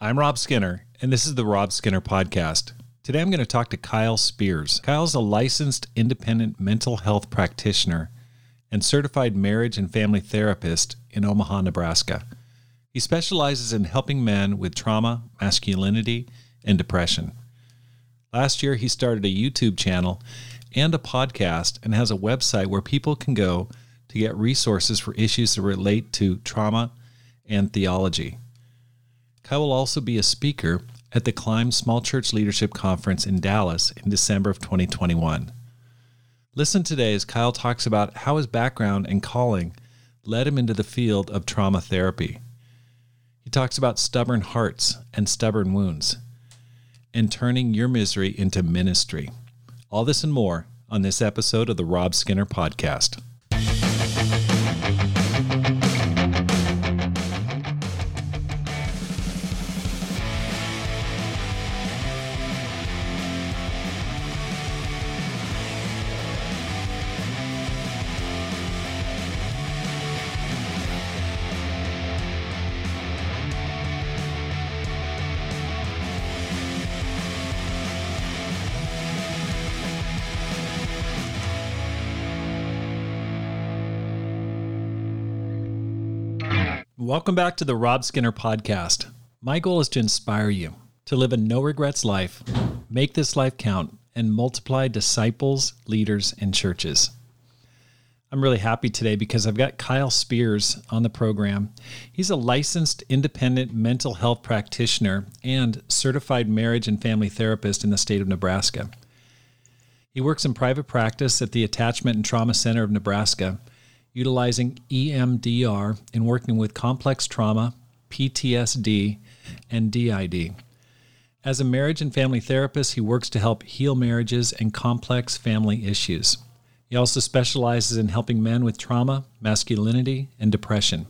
I'm Rob Skinner, and this is the Rob Skinner Podcast. Today I'm going to talk to Kyle Spears. Kyle's a licensed independent mental health practitioner and certified marriage and family therapist in Omaha, Nebraska. He specializes in helping men with trauma, masculinity, and depression. Last year, he started a YouTube channel and a podcast and has a website where people can go to get resources for issues that relate to trauma and theology. Kyle will also be a speaker at the Climb Small Church Leadership Conference in Dallas in December of 2021. Listen today as Kyle talks about how his background and calling led him into the field of trauma therapy. He talks about stubborn hearts and stubborn wounds and turning your misery into ministry. All this and more on this episode of the Rob Skinner Podcast. Welcome back to the Rob Skinner Podcast. My goal is to inspire you to live a no regrets life, make this life count, and multiply disciples, leaders, and churches. I'm really happy today because I've got Kyle Spears on the program. He's a licensed independent mental health practitioner and certified marriage and family therapist in the state of Nebraska. He works in private practice at the Attachment and Trauma Center of Nebraska utilizing EMDR in working with complex trauma, PTSD, and DID. As a marriage and family therapist, he works to help heal marriages and complex family issues. He also specializes in helping men with trauma, masculinity, and depression.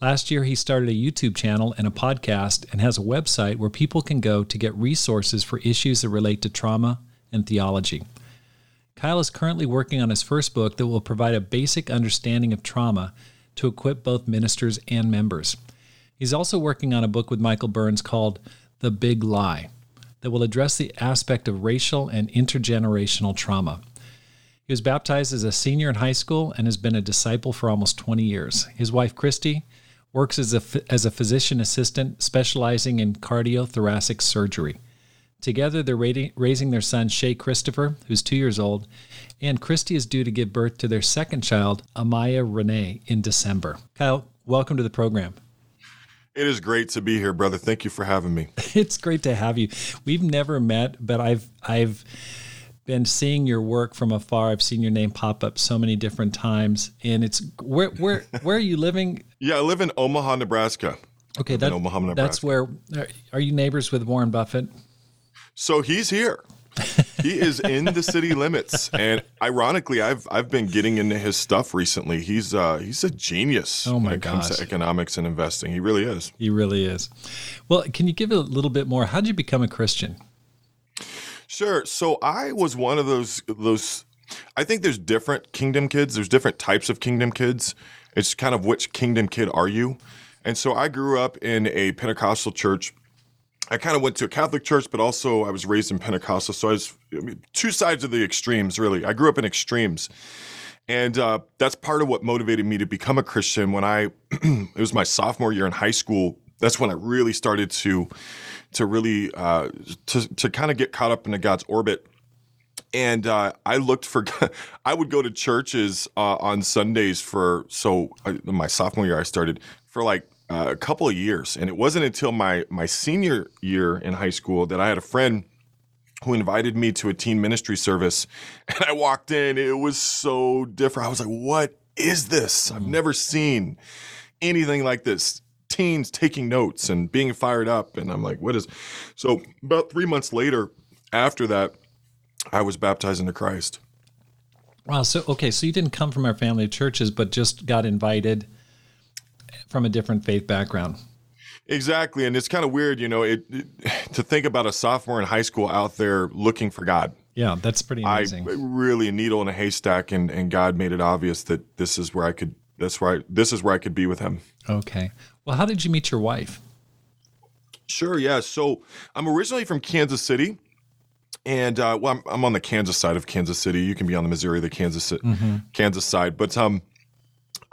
Last year, he started a YouTube channel and a podcast and has a website where people can go to get resources for issues that relate to trauma and theology. Kyle is currently working on his first book that will provide a basic understanding of trauma to equip both ministers and members. He's also working on a book with Michael Burns called The Big Lie that will address the aspect of racial and intergenerational trauma. He was baptized as a senior in high school and has been a disciple for almost 20 years. His wife, Christy, works as a, as a physician assistant specializing in cardiothoracic surgery. Together, they're raising their son, Shay Christopher, who's two years old, and Christy is due to give birth to their second child, Amaya Renee, in December. Kyle, welcome to the program. It is great to be here, brother. Thank you for having me. it's great to have you. We've never met, but I've I've been seeing your work from afar. I've seen your name pop up so many different times, and it's where where where are you living? Yeah, I live in Omaha, Nebraska. Okay, that, Omaha, Nebraska. that's where. Are you neighbors with Warren Buffett? So he's here. he is in the city limits, and ironically, I've I've been getting into his stuff recently. He's uh he's a genius oh my when it comes to economics and investing. He really is. He really is. Well, can you give a little bit more? How did you become a Christian? Sure. So I was one of those those. I think there's different kingdom kids. There's different types of kingdom kids. It's kind of which kingdom kid are you? And so I grew up in a Pentecostal church I kind of went to a Catholic church, but also I was raised in Pentecostal. So I was I mean, two sides of the extremes, really. I grew up in extremes. And uh, that's part of what motivated me to become a Christian when I, it was my sophomore year in high school. That's when I really started to, to really, uh, to, to kind of get caught up into God's orbit. And uh, I looked for, I would go to churches uh, on Sundays for, so uh, my sophomore year, I started for like uh, a couple of years, and it wasn't until my my senior year in high school that I had a friend who invited me to a teen ministry service, and I walked in. It was so different. I was like, "What is this? I've never seen anything like this." Teens taking notes and being fired up, and I'm like, "What is?" So about three months later, after that, I was baptized into Christ. Wow. So okay, so you didn't come from our family of churches, but just got invited from a different faith background. Exactly, and it's kind of weird, you know, it, it, to think about a sophomore in high school out there looking for God. Yeah, that's pretty amazing. I really a needle in a haystack, and and God made it obvious that this is where I could. That's right. This is where I could be with Him. Okay. Well, how did you meet your wife? Sure, yeah. So I'm originally from Kansas City. And uh, well, I'm, I'm on the Kansas side of Kansas City. You can be on the Missouri, the Kansas mm-hmm. Kansas side. But um,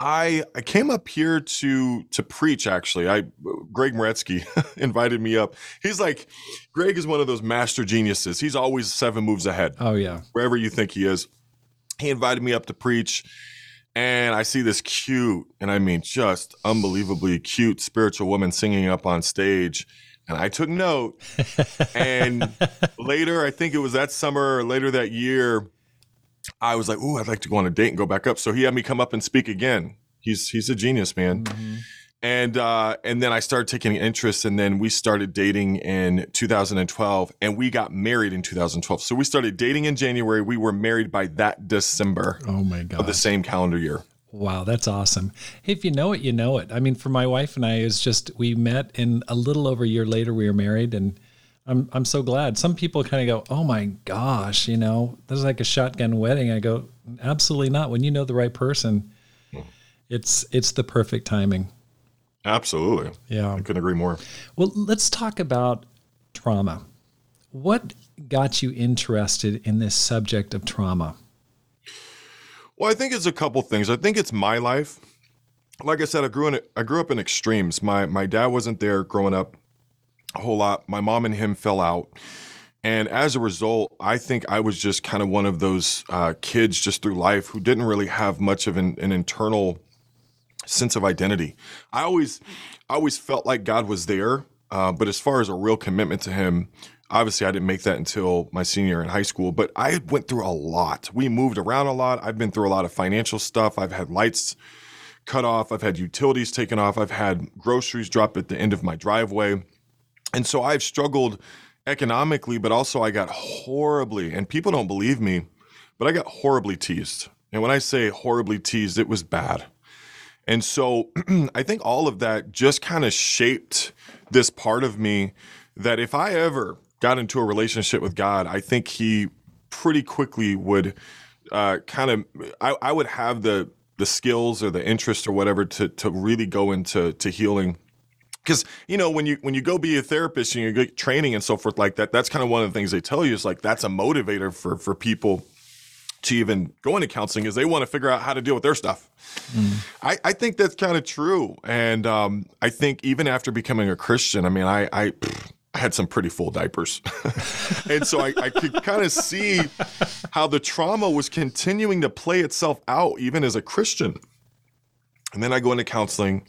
I I came up here to to preach. Actually, I Greg Moretsky invited me up. He's like, Greg is one of those master geniuses. He's always seven moves ahead. Oh yeah, wherever you think he is. He invited me up to preach, and I see this cute, and I mean just unbelievably cute spiritual woman singing up on stage. And I took note. and later, I think it was that summer or later that year, I was like, "Ooh, I'd like to go on a date and go back up." So he had me come up and speak again. He's he's a genius, man. Mm-hmm. And uh, and then I started taking interest, and then we started dating in 2012, and we got married in 2012. So we started dating in January. We were married by that December. Oh my god! Of the same calendar year. Wow, that's awesome. If you know it, you know it. I mean, for my wife and I, it's just we met, and a little over a year later, we were married, and I'm I'm so glad. Some people kind of go, "Oh my gosh, you know, this is like a shotgun wedding." I go, "Absolutely not. When you know the right person, hmm. it's it's the perfect timing." Absolutely. Yeah. I couldn't agree more. Well, let's talk about trauma. What got you interested in this subject of trauma? Well, I think it's a couple things. I think it's my life. Like I said, I grew in I grew up in extremes. My my dad wasn't there growing up a whole lot. My mom and him fell out. And as a result, I think I was just kind of one of those uh, kids just through life who didn't really have much of an, an internal sense of identity. I always, I always felt like God was there, uh, but as far as a real commitment to Him, obviously I didn't make that until my senior in high school. But I went through a lot. We moved around a lot. I've been through a lot of financial stuff. I've had lights cut off. I've had utilities taken off. I've had groceries dropped at the end of my driveway. And so I've struggled economically, but also I got horribly, and people don't believe me, but I got horribly teased. And when I say horribly teased, it was bad. And so I think all of that just kind of shaped this part of me that if I ever got into a relationship with God, I think He pretty quickly would uh, kind of, I, I would have the the skills or the interest or whatever to to really go into to healing because you know when you when you go be a therapist and you get training and so forth like that that's kind of one of the things they tell you is like that's a motivator for for people to even go into counseling is they want to figure out how to deal with their stuff. Mm. I, I think that's kind of true. And um, i think even after becoming a christian i mean i i, I had some pretty full diapers. And so i, I could kind of see how the trauma was continuing to play itself out even as a christian. And then i go into counseling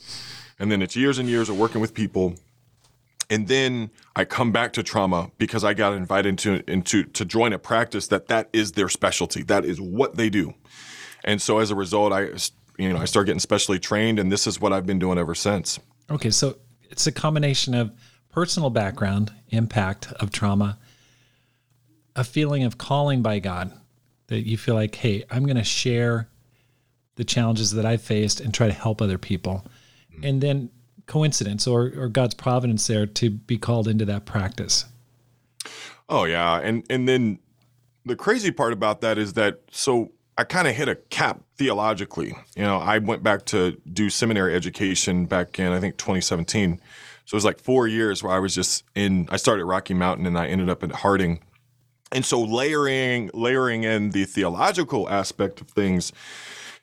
and then it's years and years of working with people. And then I come back to trauma because I got invited into, into to join a practice that that is their specialty. That is what they do. And so as a result, I you know I start getting specially trained, and this is what I've been doing ever since. Okay, so it's a combination of personal background, impact of trauma, a feeling of calling by God that you feel like, hey, I'm going to share the challenges that I've faced and try to help other people Mm-hmm. and then coincidence or, or God's providence there to be called into that practice. Oh yeah, and and then the crazy part about that is that so I kind of hit a cap theologically. You know, I went back to do seminary education back in I think 2017. So it was like 4 years where I was just in I started Rocky Mountain and I ended up at Harding. And so layering layering in the theological aspect of things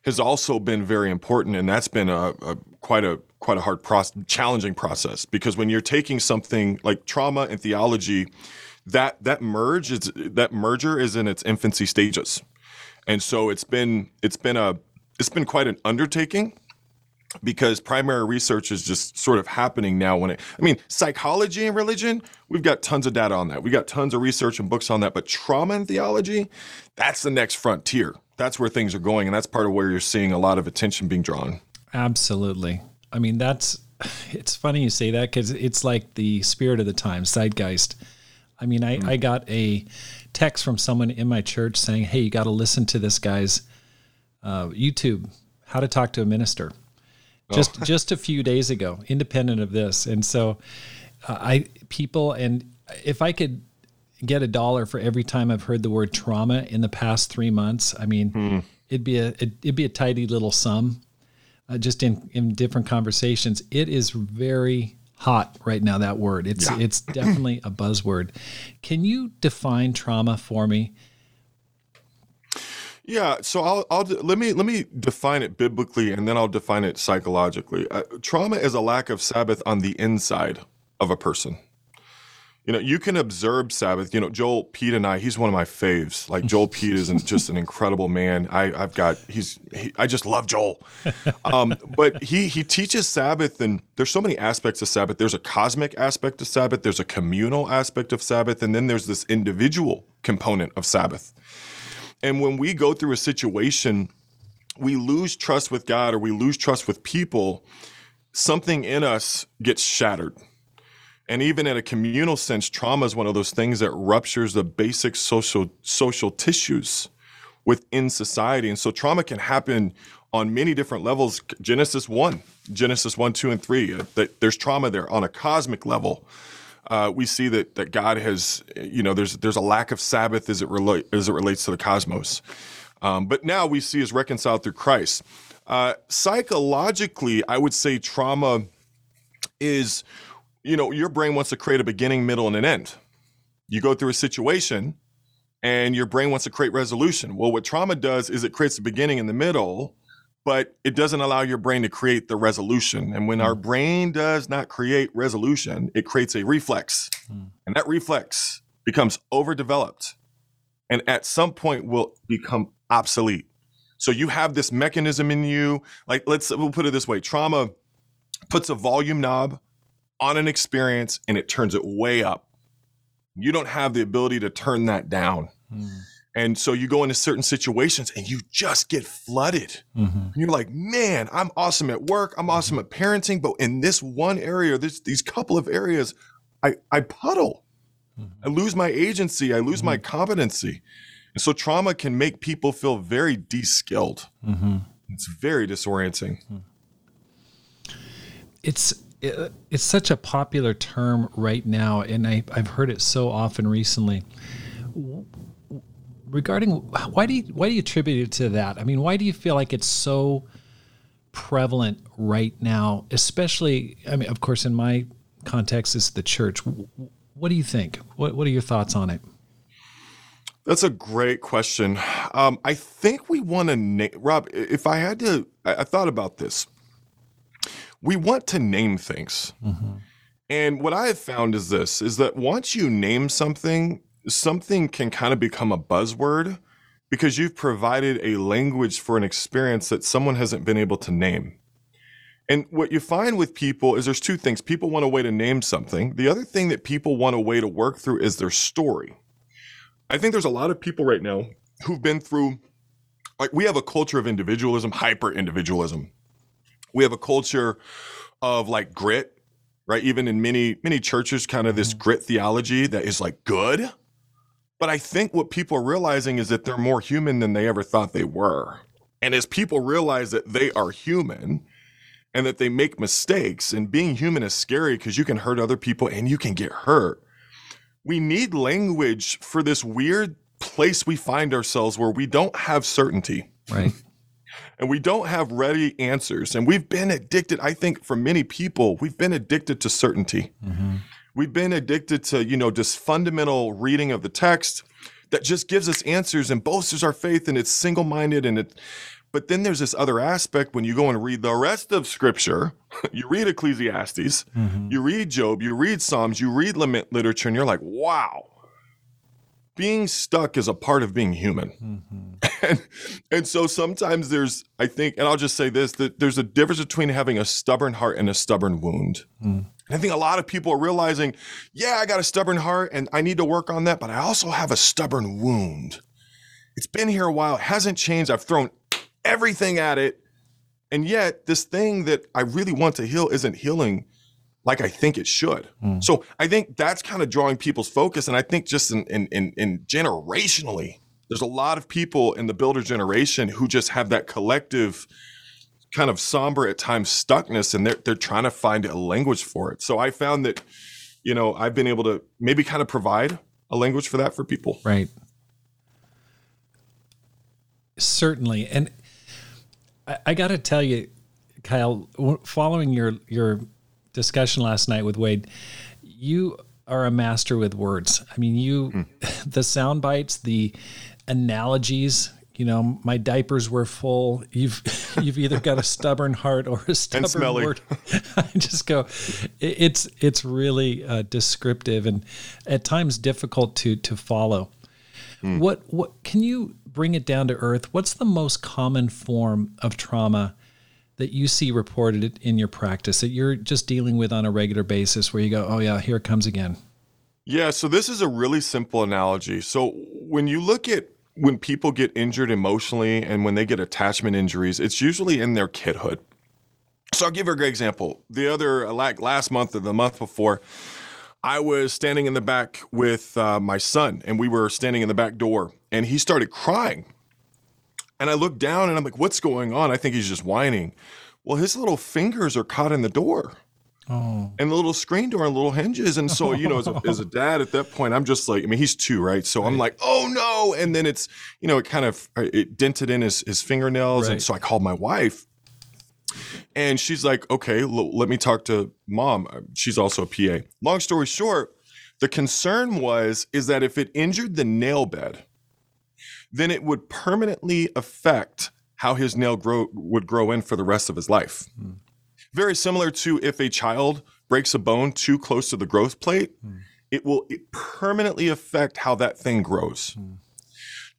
has also been very important, and that's been a, a quite a quite a hard process, challenging process because when you're taking something like trauma and theology, that that merge is that merger is in its infancy stages, and so it's been it's been a it's been quite an undertaking because primary research is just sort of happening now when it i mean psychology and religion we've got tons of data on that. We got tons of research and books on that but trauma and theology that's the next frontier that's where things are going, and that's part of where you're seeing a lot of attention being drawn. Absolutely. I mean, that's it's funny you say that because it's like the spirit of the times, zeitgeist. I mean, I, mm. I got a text from someone in my church saying, "Hey, you got to listen to this guy's uh, YouTube, How to Talk to a Minister." Oh. Just just a few days ago, independent of this, and so uh, I people and if I could get a dollar for every time I've heard the word trauma in the past three months, I mean, mm. it'd be a it, would be a tidy little sum, uh, just in in different conversations. It is very hot right now. That word. It's Yeah. it's definitely a buzzword. Can you define trauma for me? Yeah, so I'll, I'll let me let me define it biblically, and then I'll define it psychologically. Uh, trauma is a lack of Sabbath on the inside of a person. You know, you can observe Sabbath. You know, Joel Pete and I, he's one of my faves. Like Joel Pete is just an incredible man. I, I've got he's he, I just love Joel. Um, but he he teaches Sabbath, and there's so many aspects of Sabbath. There's a cosmic aspect of Sabbath. There's a communal aspect of Sabbath, and then there's this individual component of Sabbath. And when we go through a situation, we lose trust with God or we lose trust with people, something in us gets shattered. And even in a communal sense, trauma is one of those things that ruptures the basic social social tissues within society. And so trauma can happen on many different levels. Genesis 1, Genesis 1, 2, and 3, uh, there's trauma there on a cosmic level. Uh, we see that that God has, you know, there's there's a lack of Sabbath as it relate as it relates to the cosmos. Um, but now we see is reconciled through Christ. Uh, psychologically, I would say trauma is, you know, your brain wants to create a beginning, middle, and an end. You go through a situation, and your brain wants to create resolution. Well, what trauma does is it creates the beginning and the middle, but it doesn't allow your brain to create the resolution. And when our hmm. brain does not create resolution, it creates a reflex. Hmm. And that reflex becomes overdeveloped and at some point will become obsolete. So you have this mechanism in you, like let's we'll put it this way, trauma puts a volume knob on an experience and it turns it way up. You don't have the ability to turn that down. Hmm. And so you go into certain situations and you just get flooded. Mm-hmm. And you're like, man, I'm awesome at work. I'm mm-hmm. awesome at parenting. But in this one area, this, these couple of areas, I, I puddle. Mm-hmm. I lose my agency. I lose my mm-hmm. competency. And so trauma can make people feel very de-skilled. Mm-hmm. It's very disorienting. Hmm. it's it, it's such a popular term right now, and I, I've heard it so often recently. Regarding why do you why do you attribute it to that? I mean, why do you feel like it's so prevalent right now? Especially, I mean, of course, in my context, is the church. What do you think? What What are your thoughts on it? That's a great question. Um, I think we want to name, Rob, if I had to, I, I thought about this. We want to name things. Mm-hmm. And what I have found is this is that once you name something, something can kind of become a buzzword because you've provided a language for an experience that someone hasn't been able to name. And what you find with people is there's two things. People want a way to name something. The other thing that people want a way to work through is their story. I think there's a lot of people right now who've been through, like, we have a culture of individualism, hyper individualism. We have a culture of like grit, right? Even in many, many churches, kind of this mm-hmm. grit theology that is like good. But I think what people are realizing is that they're more human than they ever thought they were. And as people realize that they are human and that they make mistakes, and being human is scary because you can hurt other people and you can get hurt we need language for this weird place we find ourselves where we don't have certainty Right. And we don't have ready answers. And we've been addicted, I think, for many people, we've been addicted to certainty. Mm-hmm. We've been addicted to, you know, just fundamental reading of the text that just gives us answers and bolsters our faith and it's single minded and it. But then there's this other aspect when you go and read the rest of scripture, you read Ecclesiastes, mm-hmm. you read Job, you read Psalms, you read lament literature, and you're like, wow, being stuck is a part of being human. Mm-hmm. and, and so sometimes there's, I think, and I'll just say this that there's a difference between having a stubborn heart and a stubborn wound. Mm. And I think a lot of people are realizing, yeah, I got a stubborn heart and I need to work on that, but I also have a stubborn wound. It's been here a while, it hasn't changed. I've thrown everything at it. And yet, this thing that I really want to heal isn't healing like I think it should. Hmm. So I think that's kind of drawing people's focus. And I think just in, in, in, in generationally, there's a lot of people in the builder generation who just have that collective kind of somber at times stuckness and they're, they're trying to find a language for it. So I found that, you know, I've been able to maybe kind of provide a language for that for people. Right. Certainly, and I, I got to tell you, Kyle, following your your discussion last night with Wade. You are a master with words. I mean, you, mm. the sound bites, the analogies. You know, my diapers were full. You've you've either got a stubborn heart or a stubborn word. I just go. It's it's really uh, descriptive and at times difficult to to follow. Mm. What what can you bring it down to earth? What's the most common form of trauma? That you see reported in your practice that you're just dealing with on a regular basis where you go, oh, yeah, here it comes again? Yeah, so this is a really simple analogy. So when you look at when people get injured emotionally and when they get attachment injuries, it's usually in their kidhood. So I'll give you a great example. The other, like last month or the month before, I was standing in the back with uh, my son, and we were standing in the back door, and he started crying. And I look down and I'm like, what's going on? I think he's just whining. Well, his little fingers are caught in the door. Oh. And the little screen door and little hinges. And so, you know, as a, as a, dad at that point, I'm just like, I mean, he's two, right? So right. I'm like, oh no. And then it's, you know, it kind of, uh, it dented in his, his fingernails. Right. And so I called my wife and she's like, okay, l- let me talk to mom. Uh, she's also a PA. Long story short, the concern was, is that if it injured the nail bed, then it would permanently affect how his nail grow, would grow in for the rest of his life. Mm. Very similar to if a child breaks a bone too close to the growth plate, mm. it will it permanently affect how that thing grows. Mm.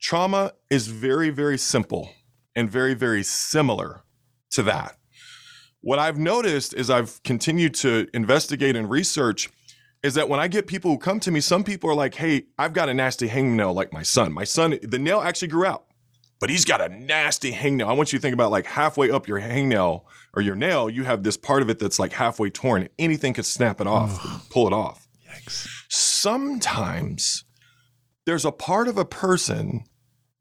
Trauma is very, very simple and very, very similar to that. What I've noticed is I've continued to investigate and research is that when I get people who come to me, some people are like, hey, I've got a nasty hangnail like my son. My son, the nail actually grew out, but he's got a nasty hangnail. I want you to think about like halfway up your hangnail or your nail, you have this part of it that's like halfway torn. Anything could snap it off, pull it off. Yikes. Sometimes there's a part of a person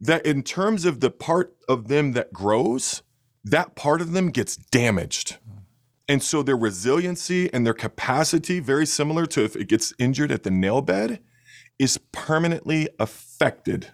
that, in terms of the part of them that grows, that part of them gets damaged. And so their resiliency and their capacity, very similar to if it gets injured at the nail bed, is permanently affected.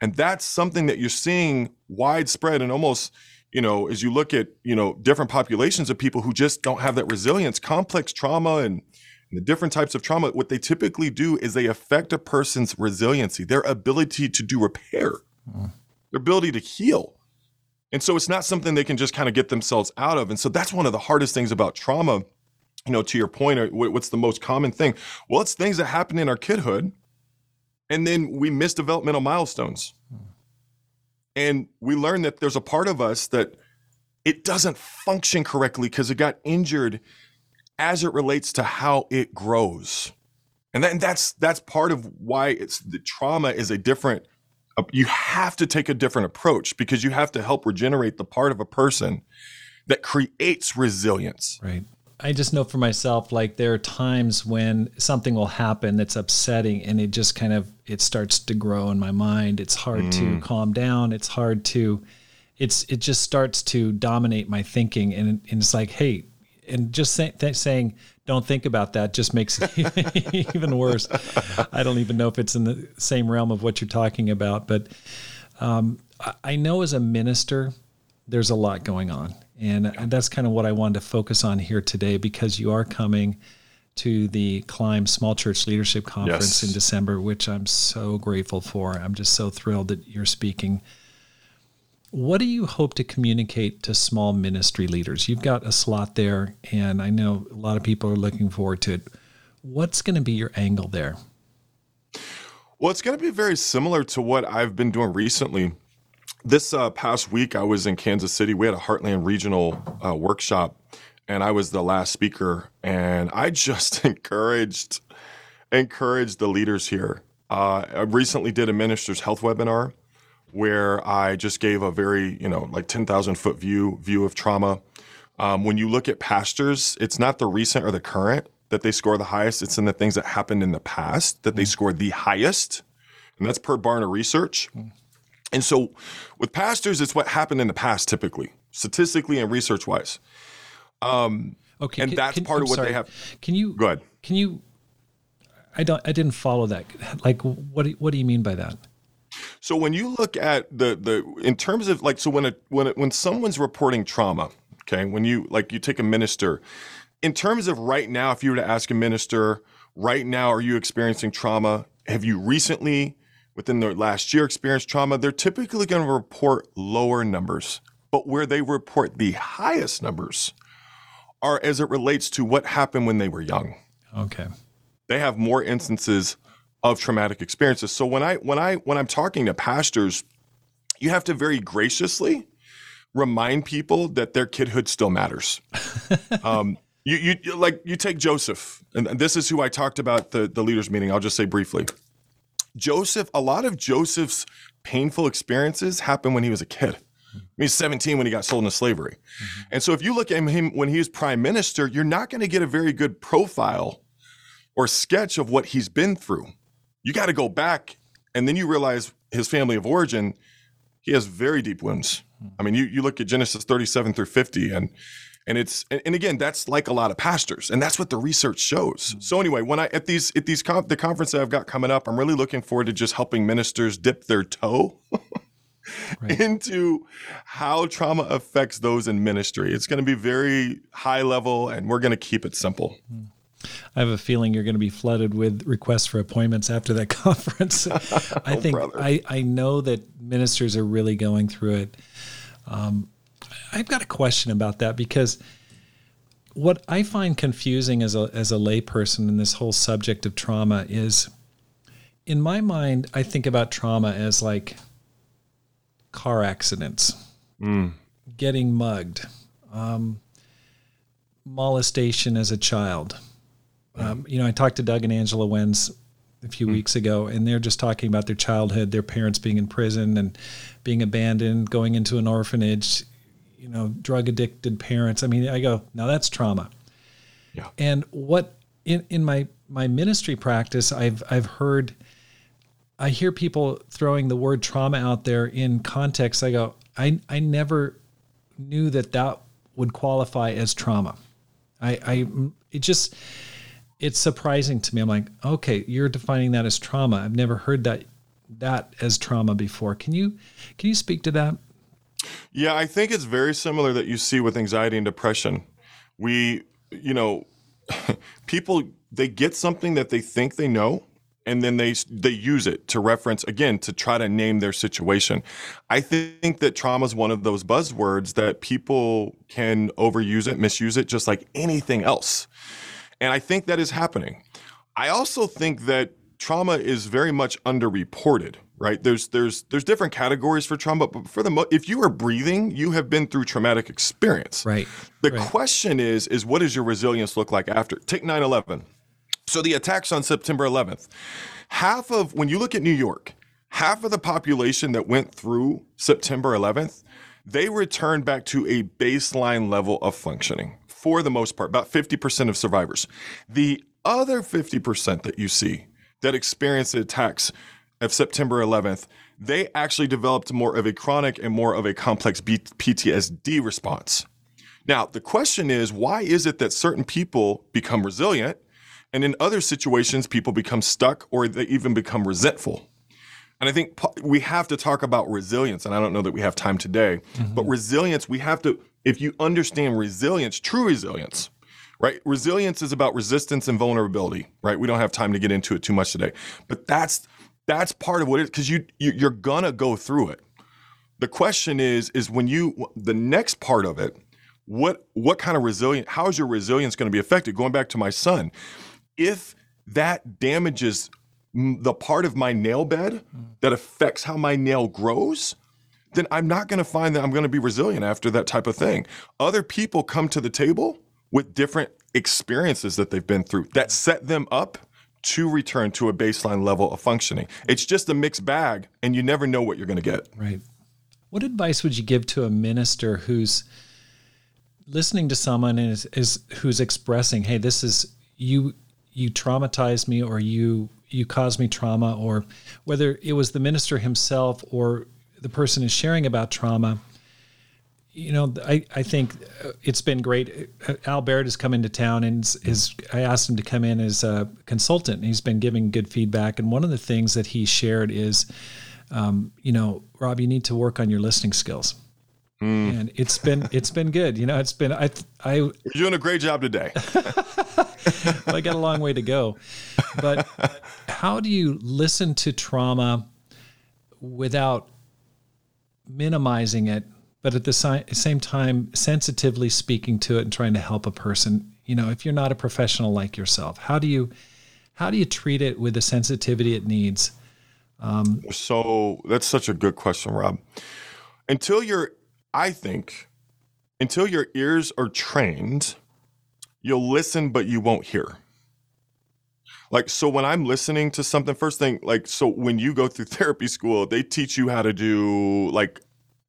And that's something that you're seeing widespread and almost, you know, as you look at, you know, different populations of people who just don't have that resilience, complex trauma and, and the different types of trauma, what they typically do is they affect a person's resiliency, their ability to do repair, mm. their ability to heal. And so it's not something they can just kind of get themselves out of. And so that's one of the hardest things about trauma. You know, to your point, what's the most common thing? Well, it's things that happen in our kidhood, and then we miss developmental milestones. And we learn that there's a part of us that it doesn't function correctly because it got injured as it relates to how it grows. And, that, and that's that's part of why it's the trauma is a different you have to take a different approach because you have to help regenerate the part of a person that creates resilience. Right. I just know for myself, like there are times when something will happen that's upsetting and it just kind of it starts to grow in my mind. It's hard mm. to calm down. It's hard to it's it just starts to dominate my thinking and, and it's like, hey, and just say, th- saying don't think about that just makes it even worse. I don't even know if it's in the same realm of what you're talking about, but um, I know as a minister, there's a lot going on. And, and that's kind of what I wanted to focus on here today because you are coming to the Climb Small Church Leadership Conference yes. in December, which I'm so grateful for. I'm just so thrilled that you're speaking what do you hope to communicate to small ministry leaders? You've got a slot there, and I know a lot of people are looking forward to it. What's going to be your angle there? Well, it's going to be very similar to what I've been doing recently. This uh, past week, I was in Kansas City. We had a Heartland Regional uh, workshop, and I was the last speaker. And I just encouraged encouraged the leaders here. Uh, I recently did a minister's health webinar where I just gave a very, you know, like 10,000 foot view view of trauma. Um, when you look at pastors, it's not the recent or the current that they score the highest. It's in the things that happened in the past that mm. they score the highest. And that's per Barna research. Mm. And so with pastors, it's what happened in the past typically, statistically and research wise. Um, okay. And can, that's can, part I'm of what sorry. they have. Can you go ahead? Can you? I don't. I didn't follow that. Like, what? Do, what do you mean by that? So when you look at the the in terms of like so when a when it, when someone's reporting trauma, okay, when you like you take a minister in terms of right now, if you were to ask a minister, right now, are you experiencing trauma? Have you recently, within the last year, experienced trauma? They're typically going to report lower numbers, but where they report the highest numbers are as it relates to what happened when they were young. Okay. They have more instances of traumatic experiences. So when I when I when I'm talking to pastors, you have to very graciously remind people that their kidhood still matters. um, you, you like you take Joseph, and this is who I talked about the the leaders meeting. I'll just say briefly. Joseph, a lot of Joseph's painful experiences happened when he was a kid. He was 17 when he got sold into slavery. Mm-hmm. And so if you look at him when he was prime minister, you're not going to get a very good profile or sketch of what he's been through. You got to go back and then you realize his family of origin, he has very deep wounds. I mean, you, you look at Genesis 37 through 50 and and it's and, and again that's like a lot of pastors and that's what the research shows mm-hmm. so anyway when i at these at these the conference that i've got coming up i'm really looking forward to just helping ministers dip their toe right. into how trauma affects those in ministry it's going to be very high level and we're going to keep it simple mm. I have a feeling you're going to be flooded with requests for appointments after that conference. I oh, think I, I know that ministers are really going through it. Um, I've got a question about that because what I find confusing as a as a layperson in this whole subject of trauma is, in my mind, I think about trauma as like car accidents, mm. getting mugged, um, molestation as a child, um, you know, I talked to Doug and Angela Wenz a few mm. weeks ago, and they're just talking about their childhood, their parents being in prison and being abandoned, going into an orphanage, you know, drug addicted parents. I mean, I go, now that's trauma. Yeah. And what in, in my my ministry practice, I've I've heard I hear people throwing the word trauma out there in context. I go, I I never knew that that would qualify as trauma. I I it just it's surprising to me. I'm like, okay, you're defining that as trauma. I've never heard that that as trauma before. Can you can you speak to that? Yeah, I think it's very similar that you see with anxiety and depression. We, you know, people they get something that they think they know and then they they use it to reference again to try to name their situation. I think that trauma is one of those buzzwords that people can overuse it, misuse it just like anything else. And I think that is happening. I also think that trauma is very much underreported right there's there's there's different categories for trauma but for the mo- if you are breathing you have been through traumatic experience right the right. question is is what does your resilience look like after take 9-11 so the attacks on september 11th half of when you look at new york half of the population that went through september 11th they returned back to a baseline level of functioning for the most part, about 50% of survivors. The other 50% that you see that experienced the attacks of September 11th, they actually developed more of a chronic and more of a complex PTSD response. Now, the question is why is it that certain people become resilient and in other situations people become stuck or they even become resentful? And I think we have to talk about resilience, and I don't know that we have time today, mm-hmm. but resilience, we have to if you understand resilience, true resilience, right? Resilience is about resistance and vulnerability, right? We don't have time to get into it too much today, but that's that's part of what it because you, you you're gonna go through it. The question is is when you the next part of it, what what kind of resilience? How is your resilience going to be affected? Going back to my son, if that damages the part of my nail bed that affects how my nail grows, then I'm not going to find that I'm going to be resilient after that type of thing. Other people come to the table with different experiences that they've been through that set them up to return to a baseline level of functioning. It's just a mixed bag, and you never know what you're going to get. Right. What advice would you give to a minister who's listening to someone and is, is who's expressing, "Hey, this is you you traumatized me, or you you caused me trauma," or whether it was the minister himself or the person is sharing about trauma, you know, I, I think it's been great. Al Barrett has come into town and is, I asked him to come in as a consultant. He's been giving good feedback. And one of the things that he shared is, um, you know, Rob, you need to work on your listening skills. and it's been it's been good. You know, it's been I I You're doing a great job today. well, I got a long way to go. But how do you listen to trauma without minimizing it, but at the si- same time sensitively speaking to it and trying to help a person? You know, if you're not a professional like yourself, how do you how do you treat it with the sensitivity it needs? Um, so that's such a good question, Rob. Until you're, I think, until your ears are trained, you'll listen, but you won't hear. Like, so when I'm listening to something, first thing, like, so when you go through therapy school, they teach you how to do like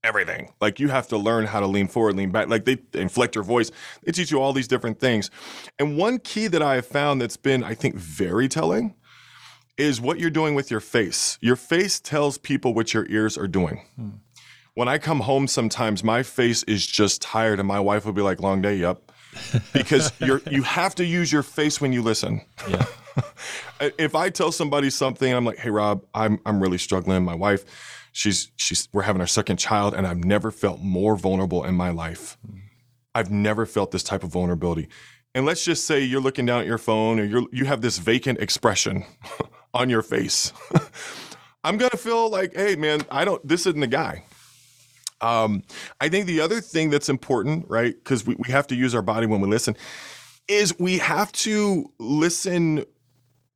everything. Like, you have to learn how to lean forward, lean back. Like, they inflect your voice. They teach you all these different things. And one key that I have found that's been, I think, very telling is what you're doing with your face. Your face tells people what your ears are doing. Hmm. When I come home sometimes my face is just tired and my wife will be like long day, yep. Because you're you have to use your face when you listen. Yeah. if I tell somebody something I'm like, "Hey Rob, I'm I'm really struggling. My wife, she's she's we're having our second child and I've never felt more vulnerable in my life. Mm. I've never felt this type of vulnerability." And let's just say you're looking down at your phone or you you have this vacant expression on your face. I'm gonna feel like, hey man, I don't. This isn't the guy. Um, I think the other thing that's important, right? Because we, we have to use our body when we listen, is we have to listen.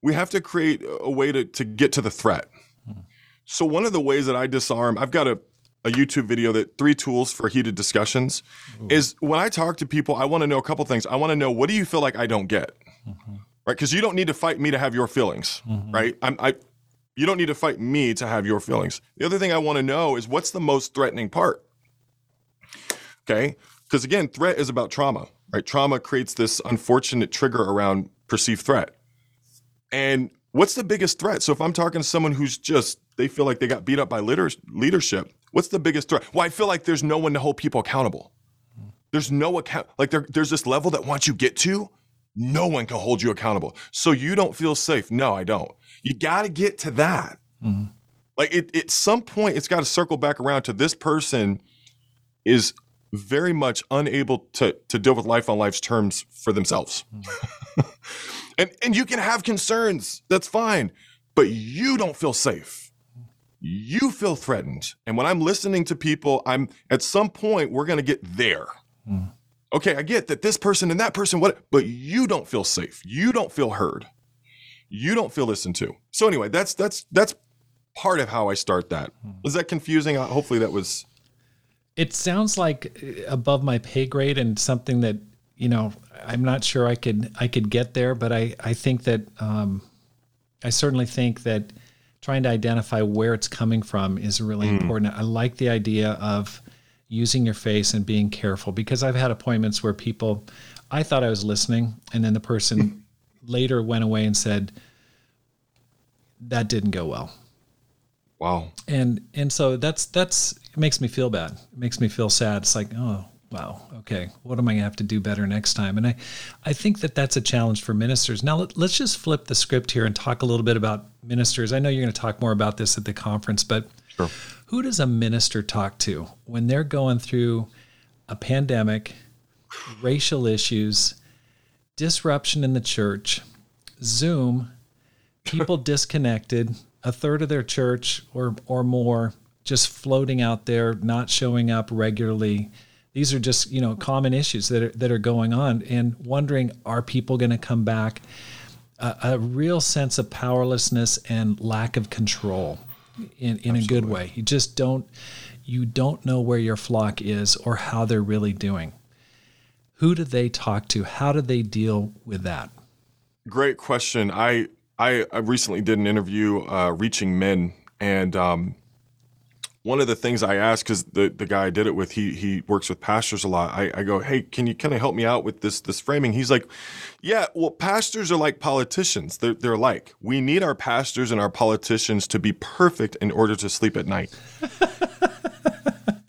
We have to create a way to to get to the threat. Hmm. So one of the ways that I disarm, I've got a a YouTube video that three tools for heated discussions is when I talk to people, I want to know a couple things. I want to know what do you feel like I don't get, mm-hmm. right? Because you don't need to fight me to have your feelings, mm-hmm. right? I'm, I, you don't need to fight me to have your feelings. The other thing I want to know is what's the most threatening part. Okay, because again, threat is about trauma, right? Trauma creates this unfortunate trigger around perceived threat. And what's the biggest threat? So if I'm talking to someone who's just they feel like they got beat up by leadership, what's the biggest threat? Well, I feel like there's no one to hold people accountable. There's no account like there, there's this level that once you get to, no one can hold you accountable. So you don't feel safe. No, I don't. You got to get to that. Mm-hmm. Like it, at some point, it's got to circle back around to this person is very much unable to to deal with life on life's terms for themselves. Mm-hmm. and and you can have concerns. That's fine, but you don't feel safe. You feel threatened. And when I'm listening to people, I'm at some point we're going to get there. Mm. Okay, I get that this person and that person what but you don't feel safe. You don't feel heard. You don't feel listened to. So anyway, that's that's that's part of how I start that. Was that confusing? Uh, Hopefully that was It sounds like uh, above my pay grade and something that you know I'm not sure I could I could get there, but I I think that um, I certainly think that trying to identify where it's coming from is really important. I like the idea of using your face and being careful because I've had appointments where people I thought I was listening and then the person later went away and said that didn't go well. Wow. and and so that's that's it makes me feel bad. It makes me feel sad. It's like oh wow okay. What am i going to have to do better next time? And i i think that that's a challenge for ministers. Now let, let's just flip the script here and talk a little bit about ministers. I know you're going to talk more about this at the conference but Sure. who does a minister talk to when they're going through a pandemic racial issues disruption in the church zoom people disconnected, a third of their church or or more just floating out there, not showing up regularly. These are just you know common issues that are that are going on, and wondering are people going to come back? A, a real sense of powerlessness and lack of control, in in a good way. You just don't you don't know where your flock is or how they're really doing. Who do they talk to? How do they deal with that? Great question. I I, I recently did an interview, uh, reaching men, and um, one of the things I asked because the the guy I did it with, he he works with pastors a lot. I, I go, hey, can you kind of help me out with this this framing? He's like, yeah, well, pastors are like politicians. They're they're like we need our pastors and our politicians to be perfect in order to sleep at night.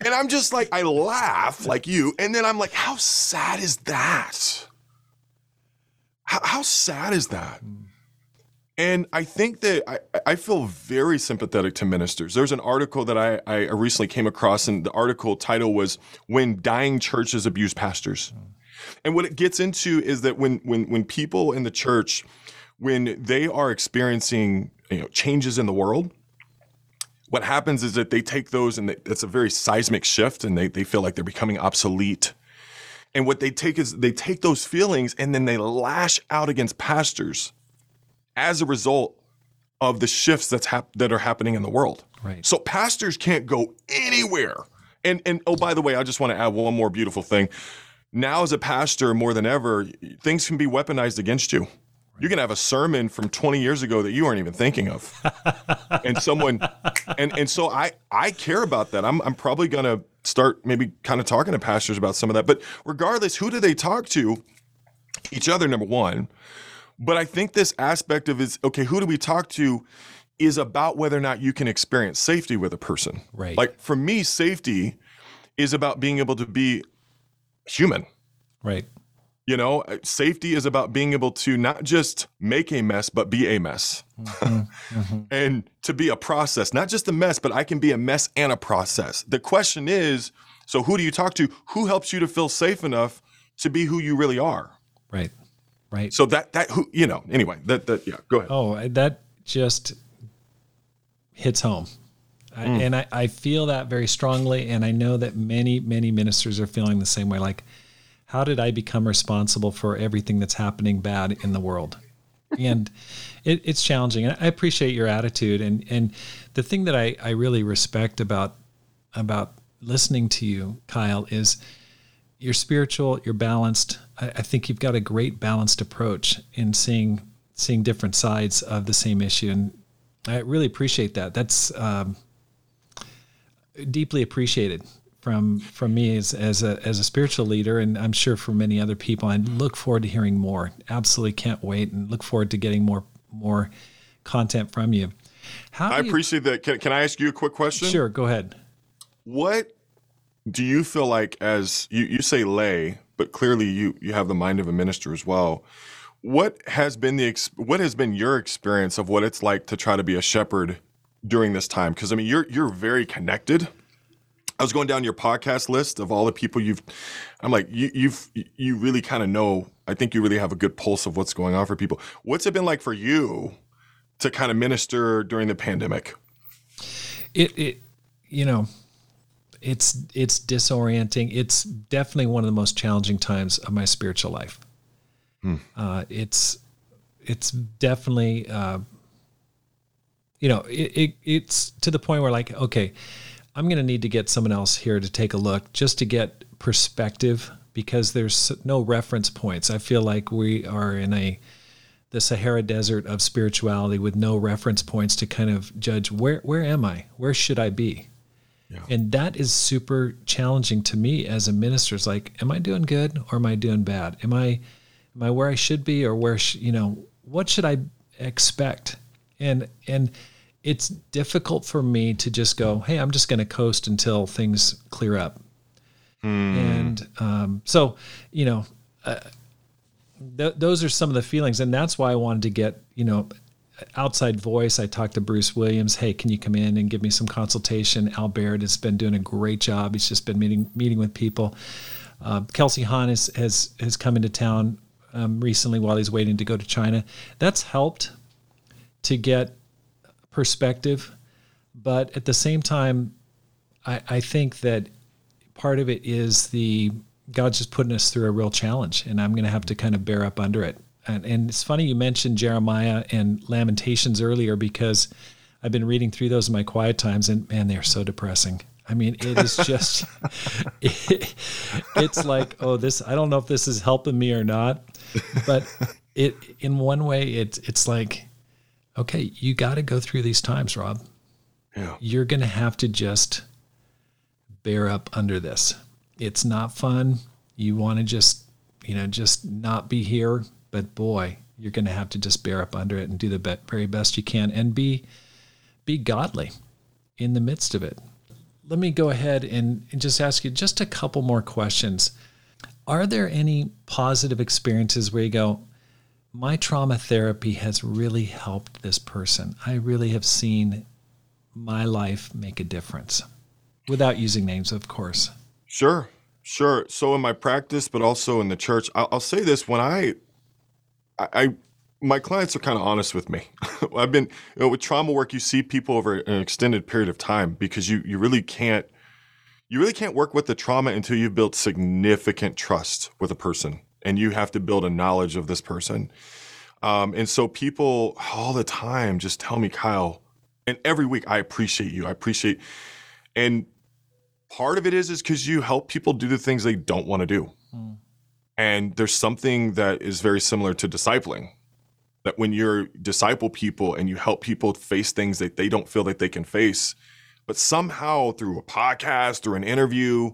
and I'm just like, I laugh like you, and then I'm like, how sad is that? How, how sad is that? And I think that I, I feel very sympathetic to ministers. There's an article that I, I recently came across, and the article title was When Dying Churches Abuse Pastors. And what it gets into is that when when when people in the church, when they are experiencing you know, changes in the world, what happens is that they take those and they, it's a very seismic shift and they, they feel like they're becoming obsolete. And what they take is they take those feelings and then they lash out against pastors as a result of the shifts that's hap- that are happening in the world. Right. So pastors can't go anywhere. And and oh by the way, I just want to add one more beautiful thing. Now as a pastor more than ever, things can be weaponized against you. You can have a sermon from 20 years ago that you weren't even thinking of. and someone and and so I I care about that. I'm I'm probably going to start maybe kind of talking to pastors about some of that. But regardless, who do they talk to? Each other number 1. But I think this aspect of is okay, who do we talk to is about whether or not you can experience safety with a person. Right. Like for me, safety is about being able to be human. Right. You know, uh, safety is about being able to not just make a mess, but be a mess. Mm-hmm. Mm-hmm. and to be a process, not just a mess, but I can be a mess and a process. The question is so who do you talk to? Who helps you to feel safe enough to be who you really are? Right. Right. So that, that, who, you know, anyway, that, that, yeah, go ahead. Oh, that just hits home. I, mm. and I, I feel that very strongly. And I know that many, many ministers are feeling the same way. Like, how did I become responsible for everything that's happening bad in the world? And it, it's challenging. And I appreciate your attitude. And, and the thing that I, I really respect about, about listening to you, Kyle, is you're spiritual, you're balanced. I, I think you've got a great balanced approach in seeing seeing different sides of the same issue, and I really appreciate that. That's um, deeply appreciated from from me as as a as a spiritual leader, and I'm sure for many other people. I mm-hmm. look forward to hearing more. Absolutely can't wait, and look forward to getting more more content from you. How I you- appreciate that. Can, can I ask you a quick question? Sure, go ahead. What do you feel like as you, you say lay, but clearly you you have the mind of a minister as well. What has been the what has been your experience of what it's like to try to be a shepherd during this time? Because I mean, you're you're very connected. I was going down your podcast list of all the people you've. I'm like you, you've you really kind of know. I think you really have a good pulse of what's going on for people. What's it been like for you to kind of minister during the pandemic? it it you know it's it's disorienting it's definitely one of the most challenging times of my spiritual life uh, it's it's definitely uh, you know it, it it's to the point where like okay i'm going to need to get someone else here to take a look just to get perspective because there's no reference points i feel like we are in a the Sahara Desert of spirituality with no reference points to kind of judge where where am I? Where should I be? And that is super challenging to me as a minister. It's like, am I doing good or am I doing bad? Am I am I where I should be or where sh- you know what should I expect? And and it's difficult for me to just go, hey, I'm just going to coast until things clear up. And um, so, you know, th- those are some of the feelings and that's why i wanted to get you know outside voice. I talked to bruce williams hey can you come in and give me some consultation? Al baird has been doing a great job. He's just been meeting meeting with people. Uh, kelsey hahn has, has has come into town um, recently while he's waiting to go to china. That's helped to get perspective but at the same time i, I think that part of it is the God's just putting us through a real challenge, and I'm going to have to kind of bear up under it. And, and it's funny you mentioned Jeremiah and Lamentations earlier because I've been reading through those in my quiet times, and man, they're so depressing. I mean, it is just, it, it's like, oh, this, I don't know if this is helping me or not, but it, in one way, it's, it's like, okay, you got to go through these times, Rob. Yeah. You're going to have to just bear up under this. It's not fun. You want to just, you know, just not be here, but boy, you're going to have to just bear up under it and do the be- very best you can and be be godly in the midst of it. Let me go ahead and, and just ask you just a couple more questions. Are there any positive experiences where you go, my trauma therapy has really helped this person. I really have seen my life make a difference without using names, of course. Sure, sure. So in my practice, but also in the church, I'll, I'll say this: when I, I, I my clients are kind of honest with me. I've been you know, with trauma work, you see people over an extended period of time because you you really can't you really can't work with the trauma until you've built significant trust with a person, and you have to build a knowledge of this person. Um, and so people all the time just tell me, Kyle, and every week I appreciate you. I appreciate, and part of it is is because you help people do the things they don't want to do. Mm. And there's something that is very similar to discipling that when you're disciple people and you help people face things that they don't feel that they can face, but somehow through a podcast, through an interview,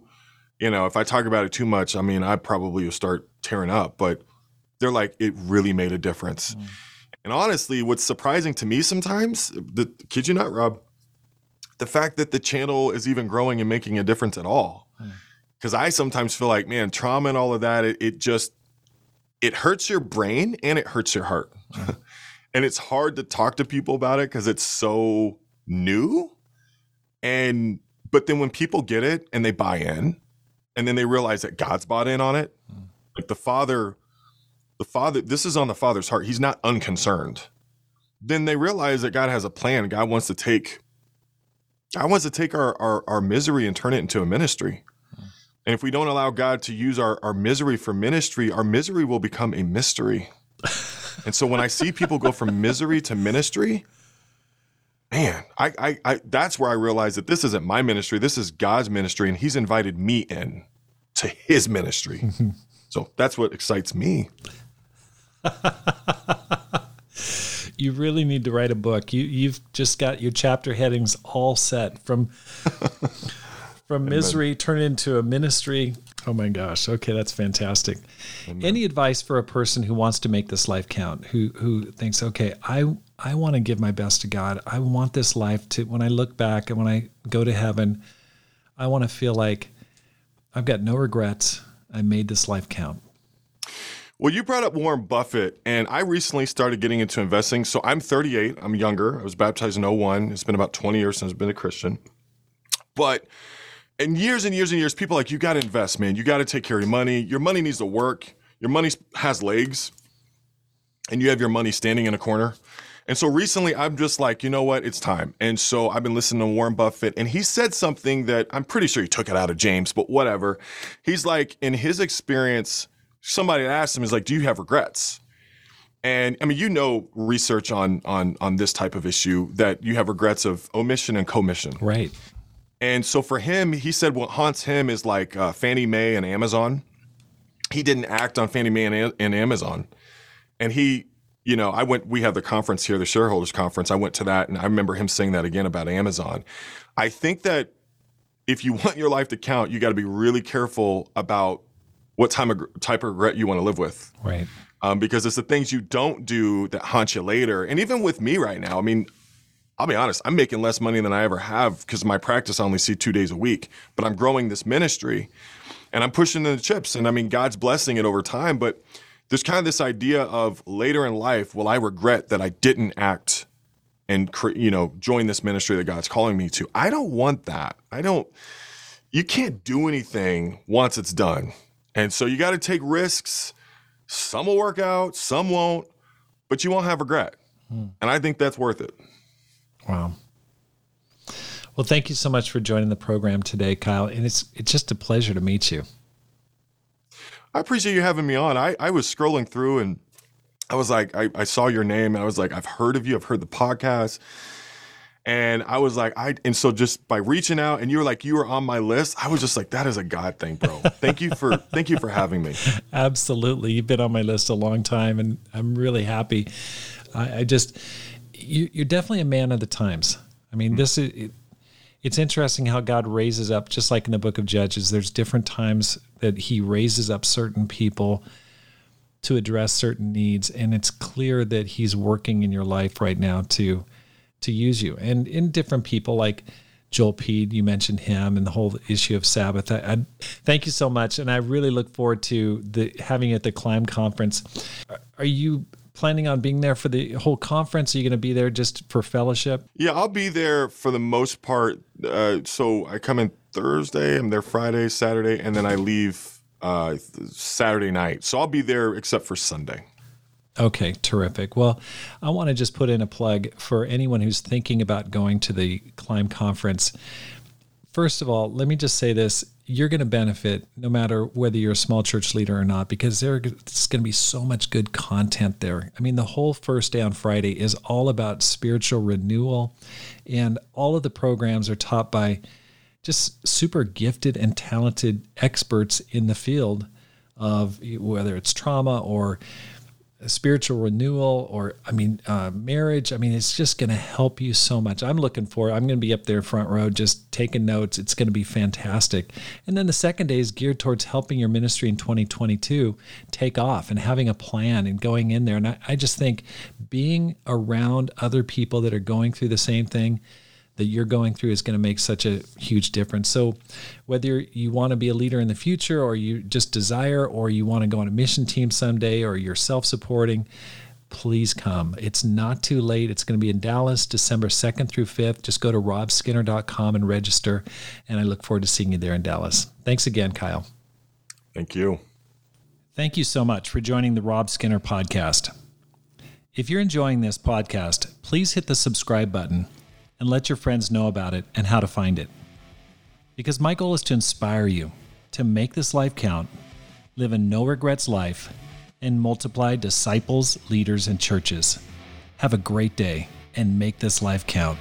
you know, if I talk about it too much, I mean, I probably will start tearing up, but they're like, it really made a difference. Mm. And honestly, what's surprising to me sometimes, the kid you not, Rob, the fact that the channel is even growing and making a difference at all. Because mm. I sometimes feel like, man, trauma and all of that, it, it just it hurts your brain and it hurts your heart. and it's hard to talk to people about it because it's so new. And but then when people get it and they buy in, and then they realize that God's bought in on it, mm. Like the Father, the Father, this is on the Father's heart. He's not unconcerned. Then they realize that God has a plan. God wants to take, God wants to take our our, our misery and turn it into a ministry. And if we don't allow God to use our, our misery for ministry, our misery will become a mystery. and so when I see people go from misery to ministry, man, I, I, I, that's where I realize that this isn't my ministry. This is God's ministry, and He's invited me in to His ministry. so that's what excites me. you really need to write a book. You you've just got your chapter headings all set from from misery turn into a ministry. Oh my gosh. Okay, that's fantastic. Amen. Any advice for a person who wants to make this life count, who who thinks, okay, I I want to give my best to God. I want this life to when I look back and when I go to heaven, I want to feel like I've got no regrets. I made this life count. Well, you brought up Warren Buffett, and I recently started getting into investing. So I'm 38. I'm younger. I was baptized in 01. It's been about 20 years since I've been a Christian. But in years and years and years, people like, you got to invest, man. You got to take care of your money. Your money needs to work. Your money has legs, and you have your money standing in a corner. And so recently, I'm just like, you know what? It's time. And so I've been listening to Warren Buffett, and he said something that I'm pretty sure he took it out of James, but whatever. He's like, in his experience, somebody asked him, is like, do you have regrets? And I mean, you know, research on on on this type of issue that you have regrets of omission and commission. Right. And so for him, he said what haunts him is like uh, Fannie Mae and Amazon. He didn't act on Fannie Mae and, and Amazon. And he, you know, I went, we had the conference here, the shareholders conference. I went to that and I remember him saying that again about Amazon. I think that if you want your life to count, you got to be really careful about what time of, type of regret you want to live with. Right. Um, because it's the things you don't do that haunt you later. And even with me right now, I mean, I'll be honest, I'm making less money than I ever have because my practice I only see two days a week, but I'm growing this ministry and I'm pushing the chips. And I mean, God's blessing it over time, but there's kind of this idea of later in life, will I regret that I didn't act and, you know, join this ministry that God's calling me to? I don't want that. I don't, you can't do anything once it's done. And so you got to take risks. Some will work out, some won't, but you won't have regret. Hmm. And I think that's worth it. Wow. Well, thank you so much for joining the program today, Kyle. And it's it's just a pleasure to meet you. I appreciate you having me on. I, I was scrolling through and I was like, I, I saw your name and I was like, I've heard of you, I've heard the podcast. And I was like, I and so just by reaching out and you were like, you were on my list, I was just like, that is a God thing, bro. Thank you for thank you for having me. Absolutely. You've been on my list a long time and I'm really happy. I, I just you, are definitely a man of the times. I mean, mm-hmm. this is. It, it's interesting how God raises up, just like in the book of Judges, there's different times that He raises up certain people to address certain needs. And it's clear that He's working in your life right now to to use you. And in different people like Joel Peed, you mentioned him and the whole issue of Sabbath. I, I, thank you so much. And I really look forward to the having you at the Climb conference. Are you planning on being there for the whole conference? Are you going to be there just for fellowship? Yeah, I'll be there for the most part. Uh, so I come in Thursday, I'm there Friday, Saturday, and then I leave uh, Saturday night. So I'll be there except for Sunday. Okay, terrific. Well, I want to just put in a plug for anyone who's thinking about going to the Climb conference. First of all, let me just say this you're going to benefit no matter whether you're a small church leader or not because there's going to be so much good content there. I mean, the whole first day on Friday is all about spiritual renewal, and all of the programs are taught by just super gifted and talented experts in the field of whether it's trauma or spiritual renewal or i mean uh, marriage i mean it's just going to help you so much. I'm looking for i'm going to be up there front row just taking notes. It's going to be fantastic. And then the second day is geared towards helping your ministry in 2022 take off and having a plan and going in there. And I, I just think being around other people that are going through the same thing that you're going through is going to make such a huge difference. So, whether you want to be a leader in the future, or you just desire, or you want to go on a mission team someday, or you're self supporting, please come. It's not too late. It's going to be in Dallas, December 2nd through 5th. Just go to robskinner.com and register. And I look forward to seeing you there in Dallas. Thanks again, Kyle. Thank you. Thank you so much for joining the Rob Skinner podcast. If you're enjoying this podcast, please hit the subscribe button and let your friends know about it and how to find it. Because my goal is to inspire you to make this life count, live a no regrets life, and multiply disciples, leaders, and churches. Have a great day and make this life count.